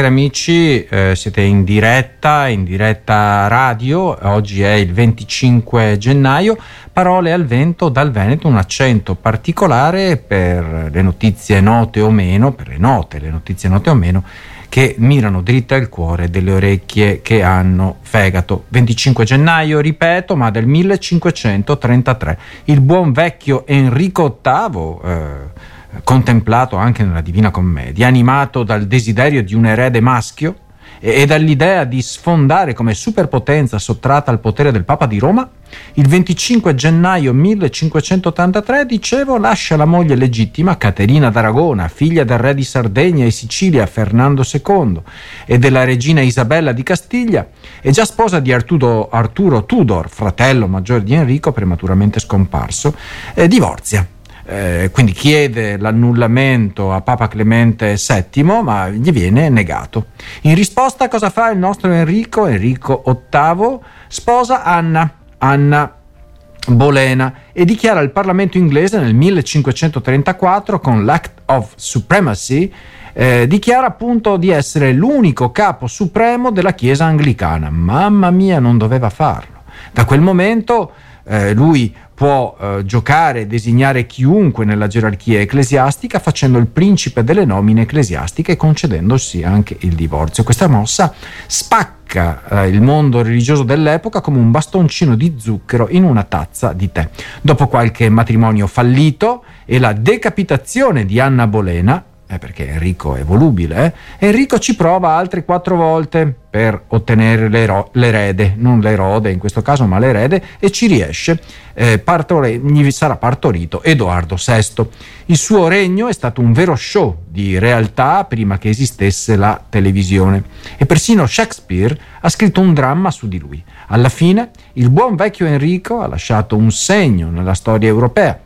cari amici, eh, siete in diretta, in diretta radio, oggi è il 25 gennaio, parole al vento dal Veneto, un accento particolare per le notizie note o meno, per le note, le notizie note o meno, che mirano dritte al cuore delle orecchie che hanno fegato. 25 gennaio, ripeto, ma del 1533, il buon vecchio Enrico VIII... Eh, contemplato anche nella Divina Commedia, animato dal desiderio di un erede maschio e, e dall'idea di sfondare come superpotenza sottratta al potere del Papa di Roma, il 25 gennaio 1583, dicevo, lascia la moglie legittima Caterina d'Aragona, figlia del re di Sardegna e Sicilia Fernando II e della regina Isabella di Castiglia, e già sposa di Arturo, Arturo Tudor, fratello maggiore di Enrico, prematuramente scomparso, e divorzia eh, quindi chiede l'annullamento a Papa Clemente VII, ma gli viene negato. In risposta cosa fa il nostro Enrico? Enrico VIII sposa Anna, Anna Bolena e dichiara al Parlamento inglese nel 1534 con l'Act of Supremacy eh, dichiara appunto di essere l'unico capo supremo della Chiesa anglicana. Mamma mia, non doveva farlo. Da quel momento eh, lui può eh, giocare e designare chiunque nella gerarchia ecclesiastica facendo il principe delle nomine ecclesiastiche e concedendosi anche il divorzio. Questa mossa spacca eh, il mondo religioso dell'epoca come un bastoncino di zucchero in una tazza di tè. Dopo qualche matrimonio fallito e la decapitazione di Anna Bolena, eh, perché Enrico è volubile, eh? Enrico ci prova altre quattro volte per ottenere l'ero- l'erede, non l'erode in questo caso, ma l'erede, e ci riesce. Eh, partore, gli sarà partorito Edoardo VI. Il suo regno è stato un vero show di realtà prima che esistesse la televisione e persino Shakespeare ha scritto un dramma su di lui. Alla fine, il buon vecchio Enrico ha lasciato un segno nella storia europea,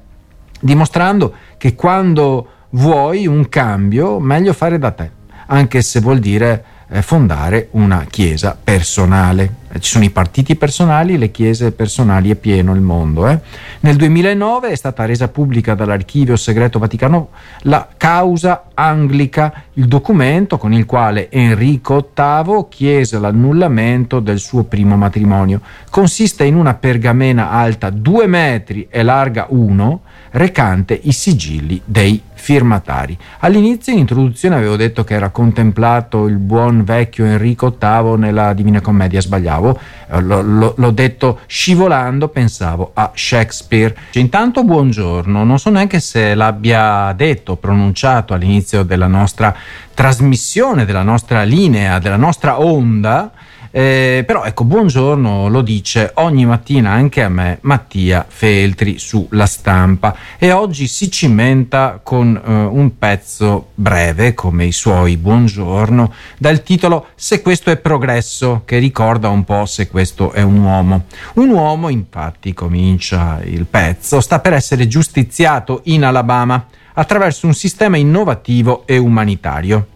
dimostrando che quando vuoi un cambio, meglio fare da te, anche se vuol dire eh, fondare una chiesa personale. Eh, ci sono i partiti personali, le chiese personali, è pieno il mondo. Eh? Nel 2009 è stata resa pubblica dall'Archivio Segreto Vaticano la causa anglica, il documento con il quale Enrico VIII chiese l'annullamento del suo primo matrimonio. Consiste in una pergamena alta 2 metri e larga 1 recante i sigilli dei firmatari. All'inizio in introduzione avevo detto che era contemplato il buon vecchio Enrico VIII nella Divina Commedia, sbagliavo, eh, l- l- l'ho detto scivolando, pensavo a Shakespeare. Intanto buongiorno, non so neanche se l'abbia detto, pronunciato all'inizio della nostra trasmissione, della nostra linea, della nostra onda. Eh, però ecco, buongiorno lo dice ogni mattina anche a me Mattia Feltri sulla stampa e oggi si cimenta con eh, un pezzo breve come i suoi buongiorno dal titolo Se questo è progresso che ricorda un po' se questo è un uomo. Un uomo infatti comincia il pezzo sta per essere giustiziato in Alabama attraverso un sistema innovativo e umanitario.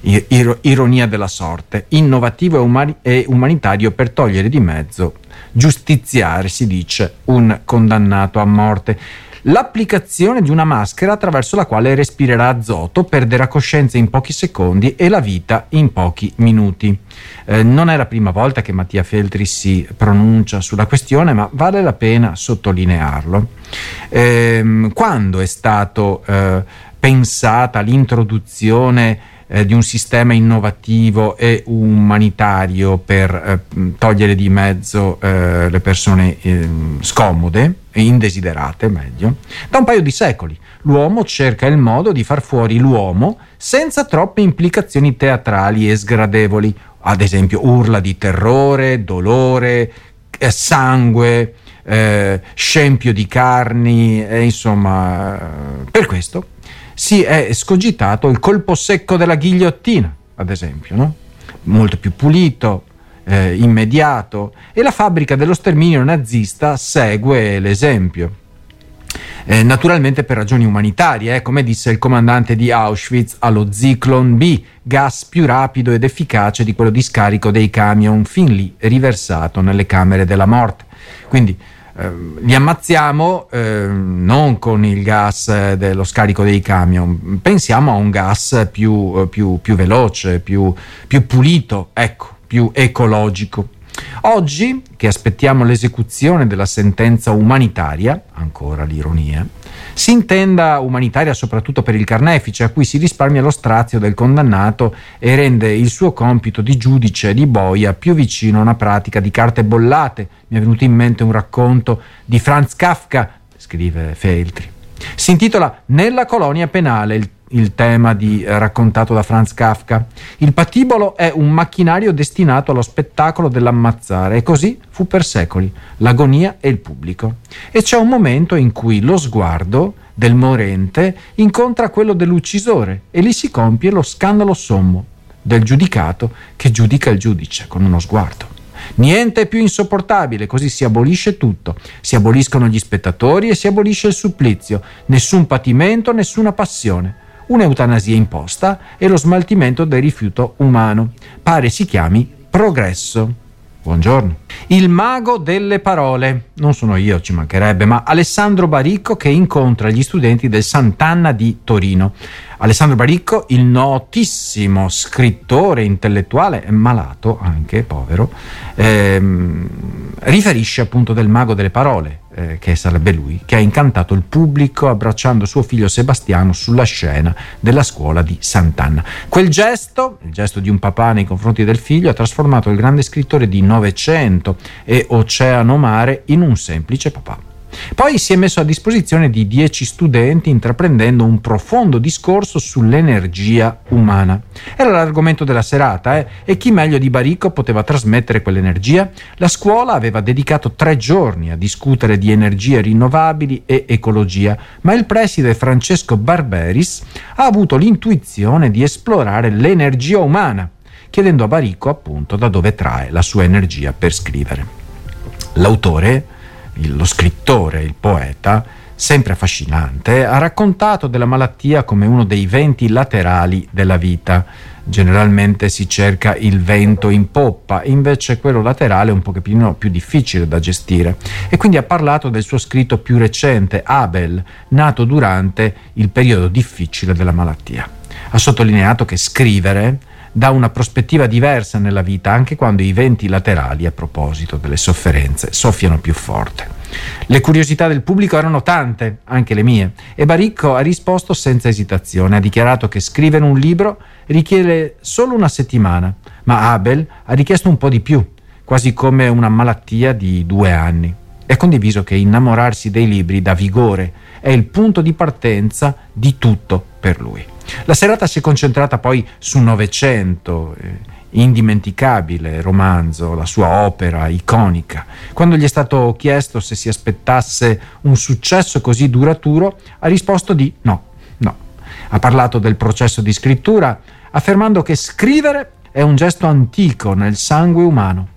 Ironia della sorte, innovativo e, umani- e, umanitario per togliere di mezzo, giustiziare, si dice, un condannato a morte. L'applicazione di una maschera attraverso la quale respirerà azoto, perderà coscienza in pochi secondi e la vita in pochi minuti. Eh, non è la prima volta che Mattia Feltri si pronuncia sulla questione, ma vale la pena sottolinearlo. Eh, quando è stato eh, pensata l'introduzione eh, di un sistema innovativo e umanitario per eh, togliere di mezzo eh, le persone ehm, scomode e indesiderate, meglio, da un paio di secoli. L'uomo cerca il modo di far fuori l'uomo senza troppe implicazioni teatrali e sgradevoli, ad esempio urla di terrore, dolore, eh, sangue, eh, scempio di carni, insomma, per questo si è scogitato il colpo secco della ghigliottina, ad esempio, no? molto più pulito, eh, immediato, e la fabbrica dello sterminio nazista segue l'esempio. Eh, naturalmente per ragioni umanitarie, eh, come disse il comandante di Auschwitz allo Zyklon B, gas più rapido ed efficace di quello di scarico dei camion fin lì riversato nelle camere della morte. Quindi li ammazziamo eh, non con il gas dello scarico dei camion, pensiamo a un gas più, più, più veloce, più, più pulito, ecco, più ecologico. Oggi, che aspettiamo l'esecuzione della sentenza umanitaria, ancora l'ironia, si intenda umanitaria soprattutto per il carnefice, a cui si risparmia lo strazio del condannato e rende il suo compito di giudice di boia più vicino a una pratica di carte bollate. Mi è venuto in mente un racconto di Franz Kafka, scrive Feltri. Si intitola Nella colonia penale, il il tema di, eh, raccontato da Franz Kafka. Il patibolo è un macchinario destinato allo spettacolo dell'ammazzare e così fu per secoli l'agonia e il pubblico. E c'è un momento in cui lo sguardo del morente incontra quello dell'uccisore e lì si compie lo scandalo sommo del giudicato che giudica il giudice con uno sguardo. Niente è più insopportabile, così si abolisce tutto. Si aboliscono gli spettatori e si abolisce il supplizio. Nessun patimento, nessuna passione un'eutanasia imposta e lo smaltimento del rifiuto umano. Pare si chiami progresso. Buongiorno. Il mago delle parole, non sono io, ci mancherebbe, ma Alessandro Baricco che incontra gli studenti del Sant'Anna di Torino. Alessandro Baricco, il notissimo scrittore intellettuale, malato anche, povero, ehm, riferisce appunto del mago delle parole, eh, che sarebbe lui, che ha incantato il pubblico abbracciando suo figlio Sebastiano sulla scena della scuola di Sant'Anna. Quel gesto, il gesto di un papà nei confronti del figlio, ha trasformato il grande scrittore di Novecento e Oceano Mare in un semplice papà. Poi si è messo a disposizione di dieci studenti intraprendendo un profondo discorso sull'energia umana. Era l'argomento della serata eh? e chi meglio di Baricco poteva trasmettere quell'energia? La scuola aveva dedicato tre giorni a discutere di energie rinnovabili e ecologia, ma il preside Francesco Barberis ha avuto l'intuizione di esplorare l'energia umana, chiedendo a Baricco appunto da dove trae la sua energia per scrivere. L'autore lo scrittore, il poeta, sempre affascinante, ha raccontato della malattia come uno dei venti laterali della vita. Generalmente si cerca il vento in poppa, invece quello laterale è un pochettino più difficile da gestire. E quindi ha parlato del suo scritto più recente, Abel, nato durante il periodo difficile della malattia. Ha sottolineato che scrivere dà una prospettiva diversa nella vita anche quando i venti laterali, a proposito delle sofferenze, soffiano più forte. Le curiosità del pubblico erano tante, anche le mie, e Baricco ha risposto senza esitazione. Ha dichiarato che scrivere un libro richiede solo una settimana, ma Abel ha richiesto un po' di più, quasi come una malattia di due anni. E ha condiviso che innamorarsi dei libri dà vigore, è il punto di partenza di tutto per lui. La serata si è concentrata poi su Novecento, eh, indimenticabile romanzo, la sua opera iconica. Quando gli è stato chiesto se si aspettasse un successo così duraturo, ha risposto di no, no. Ha parlato del processo di scrittura, affermando che scrivere è un gesto antico nel sangue umano.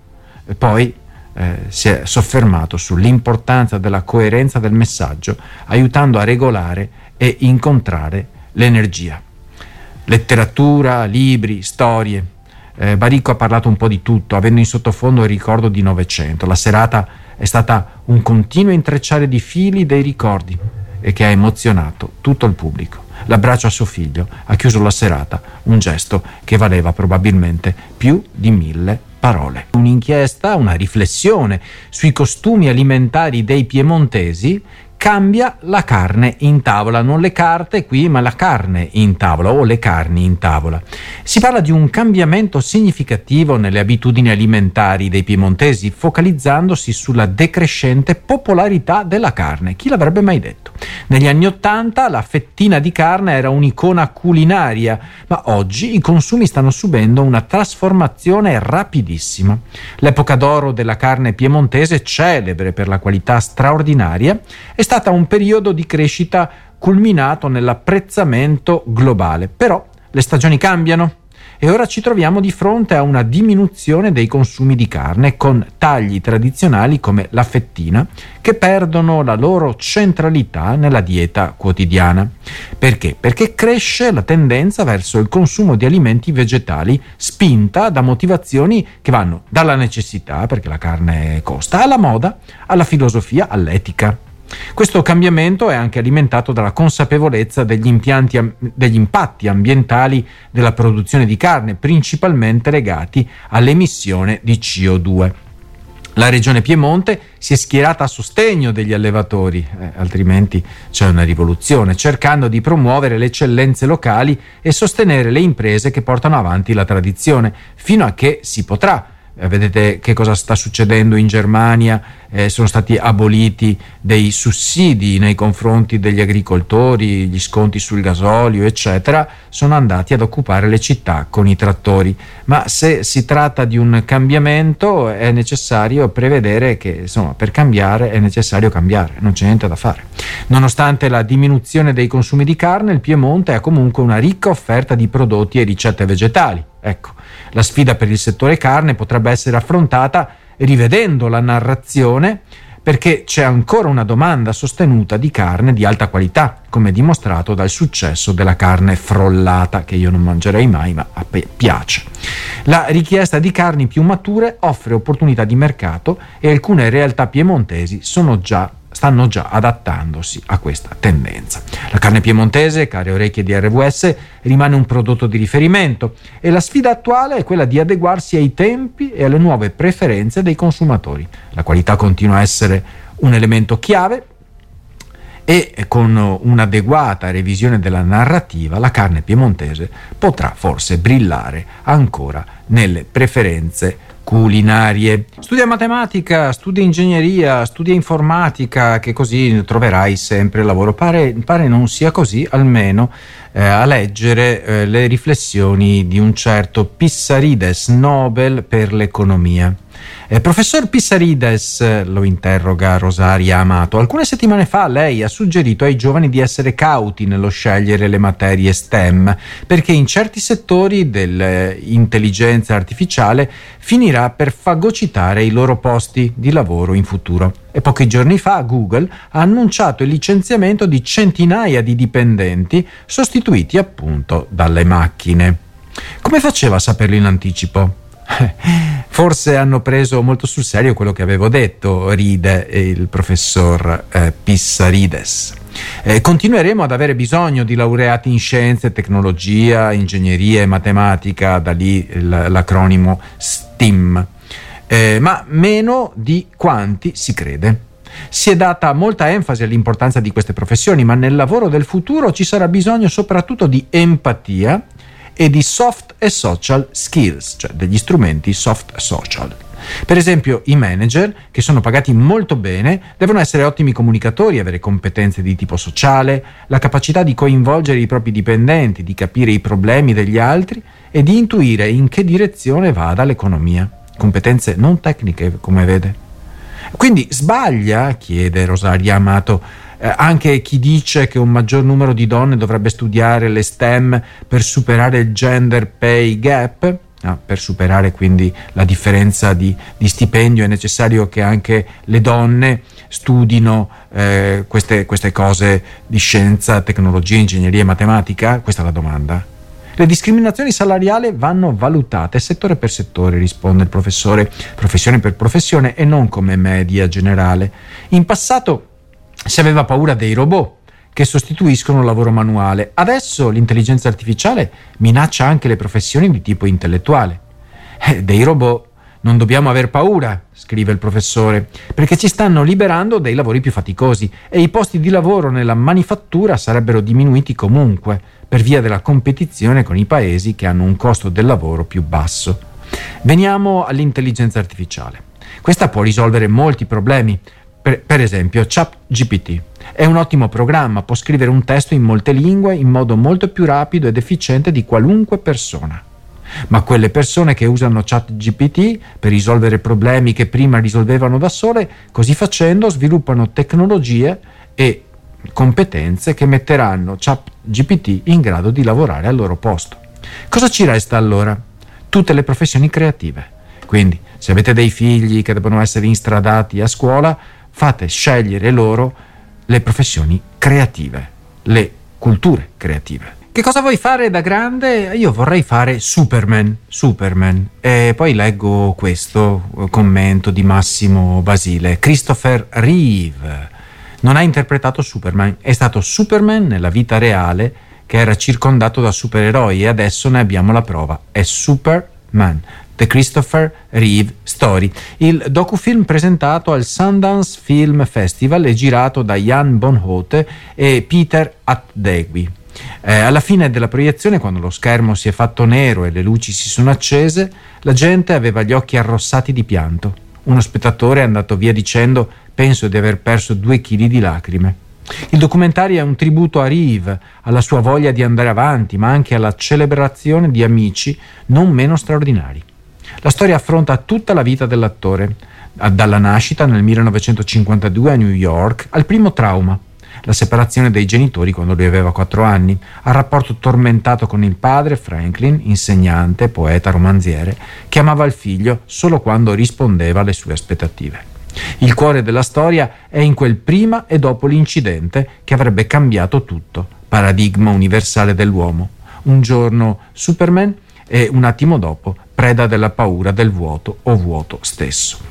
E poi eh, si è soffermato sull'importanza della coerenza del messaggio, aiutando a regolare e incontrare l'energia. Letteratura, libri, storie. Eh, Baricco ha parlato un po' di tutto, avendo in sottofondo il ricordo di Novecento. La serata è stata un continuo intrecciare di fili dei ricordi e che ha emozionato tutto il pubblico. L'abbraccio a suo figlio ha chiuso la serata, un gesto che valeva probabilmente più di mille parole. Un'inchiesta, una riflessione sui costumi alimentari dei piemontesi cambia la carne in tavola, non le carte qui, ma la carne in tavola o le carni in tavola. Si parla di un cambiamento significativo nelle abitudini alimentari dei piemontesi, focalizzandosi sulla decrescente popolarità della carne. Chi l'avrebbe mai detto? Negli anni Ottanta la fettina di carne era un'icona culinaria, ma oggi i consumi stanno subendo una trasformazione rapidissima. L'epoca d'oro della carne piemontese, celebre per la qualità straordinaria, è stata un periodo di crescita culminato nell'apprezzamento globale. Però le stagioni cambiano e ora ci troviamo di fronte a una diminuzione dei consumi di carne con tagli tradizionali come la fettina che perdono la loro centralità nella dieta quotidiana. Perché? Perché cresce la tendenza verso il consumo di alimenti vegetali spinta da motivazioni che vanno dalla necessità, perché la carne costa, alla moda, alla filosofia, all'etica. Questo cambiamento è anche alimentato dalla consapevolezza degli, degli, impatti ambientali della produzione di carne, principalmente legati all'emissione di CO2. La regione Piemonte si è schierata a sostegno degli allevatori, eh, altrimenti c'è una rivoluzione, cercando di promuovere le eccellenze locali e sostenere le imprese che portano avanti la tradizione, fino a che si potrà eh, vedete che cosa sta succedendo in Germania, eh, sono stati aboliti dei sussidi nei confronti degli agricoltori, gli sconti sul gasolio, eccetera, sono andati ad occupare le città con i trattori. Ma se si tratta di un cambiamento è necessario prevedere che insomma, per cambiare è necessario cambiare, non c'è niente da fare. Nonostante la diminuzione dei consumi di carne, il Piemonte ha comunque una ricca offerta di prodotti e ricette vegetali. Ecco, la sfida per il settore carne potrebbe essere affrontata rivedendo la narrazione perché c'è ancora una domanda sostenuta di carne di alta qualità, come dimostrato dal successo della carne frollata, che io non mangerei mai, ma piace. La richiesta di carni più mature offre opportunità di mercato e alcune realtà piemontesi sono già stanno già adattandosi a questa tendenza. La carne piemontese, care orecchie di RWS, rimane un prodotto di riferimento e la sfida attuale è quella di adeguarsi ai tempi e alle nuove preferenze dei consumatori. La qualità continua a essere un elemento chiave e con un'adeguata revisione della narrativa la carne piemontese potrà forse brillare ancora nelle preferenze culinarie. Studia matematica, studia ingegneria, studia informatica, che così troverai sempre lavoro. Pare, pare non sia così, almeno eh, a leggere eh, le riflessioni di un certo Pissarides, Nobel per l'economia. Eh, professor Pissarides, lo interroga Rosaria Amato, alcune settimane fa lei ha suggerito ai giovani di essere cauti nello scegliere le materie STEM, perché in certi settori dell'intelligenza artificiale finirà per fagocitare i loro posti di lavoro in futuro. E pochi giorni fa Google ha annunciato il licenziamento di centinaia di dipendenti sostituiti appunto dalle macchine. Come faceva a saperlo in anticipo? Forse hanno preso molto sul serio quello che avevo detto, ride il professor eh, Pissarides. Eh, continueremo ad avere bisogno di laureati in scienze, tecnologia, ingegneria e matematica, da lì l'acronimo STEAM, eh, ma meno di quanti si crede. Si è data molta enfasi all'importanza di queste professioni, ma nel lavoro del futuro ci sarà bisogno soprattutto di empatia e di soft e social skills, cioè degli strumenti soft social. Per esempio, i manager, che sono pagati molto bene, devono essere ottimi comunicatori, avere competenze di tipo sociale, la capacità di coinvolgere i propri dipendenti, di capire i problemi degli altri e di intuire in che direzione vada l'economia. Competenze non tecniche, come vede. Quindi sbaglia, chiede Rosaria Amato, eh, anche chi dice che un maggior numero di donne dovrebbe studiare le STEM per superare il gender pay gap. No, per superare quindi la differenza di, di, stipendio è necessario che anche le donne studino eh, queste, queste cose di scienza, tecnologia, ingegneria e matematica? Questa è la domanda. Le discriminazioni salariali vanno valutate settore per settore, risponde il professore, professione per professione e non come media generale. In passato si aveva paura dei robot che sostituiscono il lavoro manuale. Adesso l'intelligenza artificiale minaccia anche le professioni di tipo intellettuale. Eh, dei robot non dobbiamo aver paura, scrive il professore, perché ci stanno liberando dei lavori più faticosi e i posti di lavoro nella manifattura sarebbero diminuiti comunque per via della competizione con i paesi che hanno un costo del lavoro più basso. Veniamo all'intelligenza artificiale. Questa può risolvere molti problemi, per, per esempio, ChatGPT è un ottimo programma, può scrivere un testo in molte lingue in modo molto più rapido ed efficiente di qualunque persona. Ma quelle persone che usano ChatGPT per risolvere problemi che prima risolvevano da sole, così facendo sviluppano tecnologie e competenze che metteranno ChatGPT in grado di lavorare al loro posto. Cosa ci resta allora? Tutte le professioni creative. Quindi, se avete dei figli che devono essere instradati a scuola, fate scegliere loro le professioni creative, le culture creative. Che cosa vuoi fare da grande? Io vorrei fare Superman, Superman. E poi leggo questo commento di Massimo Basile. Christopher Reeve non ha interpretato Superman, è stato Superman nella vita reale che era circondato da supereroi e adesso ne abbiamo la prova. È Superman. The Christopher Reeve Story, il docufilm presentato al Sundance Film Festival e girato da Jan Bonhote e Peter Atdegui. Eh, alla fine della proiezione, quando lo schermo si è fatto nero e le luci si sono accese, la gente aveva gli occhi arrossati di pianto. Uno spettatore è andato via dicendo: Penso di aver perso due chili di lacrime. Il documentario è un tributo a Reeve, alla sua voglia di andare avanti, ma anche alla celebrazione di amici non meno straordinari. La storia affronta tutta la vita dell'attore, dalla nascita nel 1952 a New York al primo trauma, la separazione dei genitori quando lui aveva 4 anni, al rapporto tormentato con il padre, Franklin, insegnante, poeta, romanziere, che amava il figlio solo quando rispondeva alle sue aspettative. Il cuore della storia è in quel prima e dopo l'incidente che avrebbe cambiato tutto, paradigma universale dell'uomo. Un giorno Superman e un attimo dopo preda della paura del vuoto o vuoto stesso.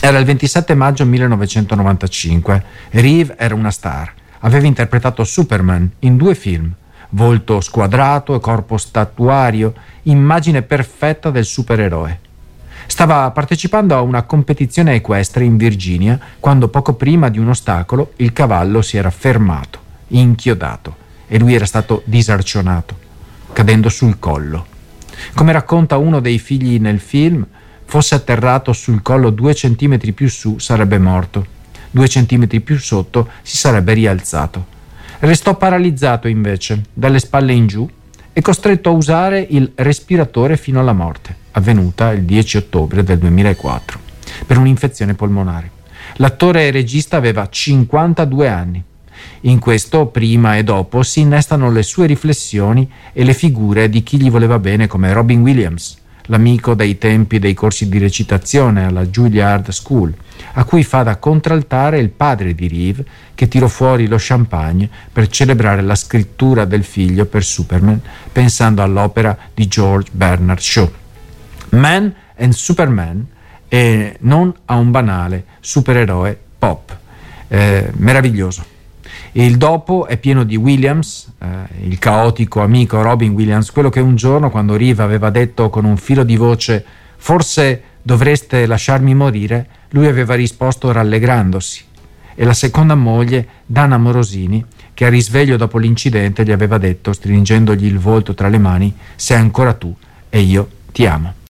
Era il 27 maggio 1995. Reeve era una star. Aveva interpretato Superman in due film. Volto squadrato e corpo statuario, immagine perfetta del supereroe. Stava partecipando a una competizione equestre in Virginia quando poco prima di un ostacolo il cavallo si era fermato, inchiodato, e lui era stato disarcionato, cadendo sul collo. Come racconta uno dei figli nel film, fosse atterrato sul collo due centimetri più su sarebbe morto, due centimetri più sotto si sarebbe rialzato. Restò paralizzato invece, dalle spalle in giù, e costretto a usare il respiratore fino alla morte, avvenuta il 10 ottobre del 2004, per un'infezione polmonare. L'attore e regista aveva 52 anni. In questo, prima e dopo, si innestano le sue riflessioni e le figure di chi gli voleva bene come Robin Williams, l'amico dai tempi dei corsi di recitazione alla Juilliard School, a cui fa da contraltare il padre di Reeve che tirò fuori lo champagne per celebrare la scrittura del figlio per Superman, pensando all'opera di George Bernard Shaw. Man and Superman e non a un banale supereroe pop. Eh, meraviglioso. Il dopo è pieno di Williams, eh, il caotico amico Robin Williams, quello che un giorno, quando Riva aveva detto con un filo di voce forse dovreste lasciarmi morire, lui aveva risposto rallegrandosi. E la seconda moglie, Dana Morosini, che a risveglio dopo l'incidente gli aveva detto, stringendogli il volto tra le mani, sei ancora tu e io ti amo.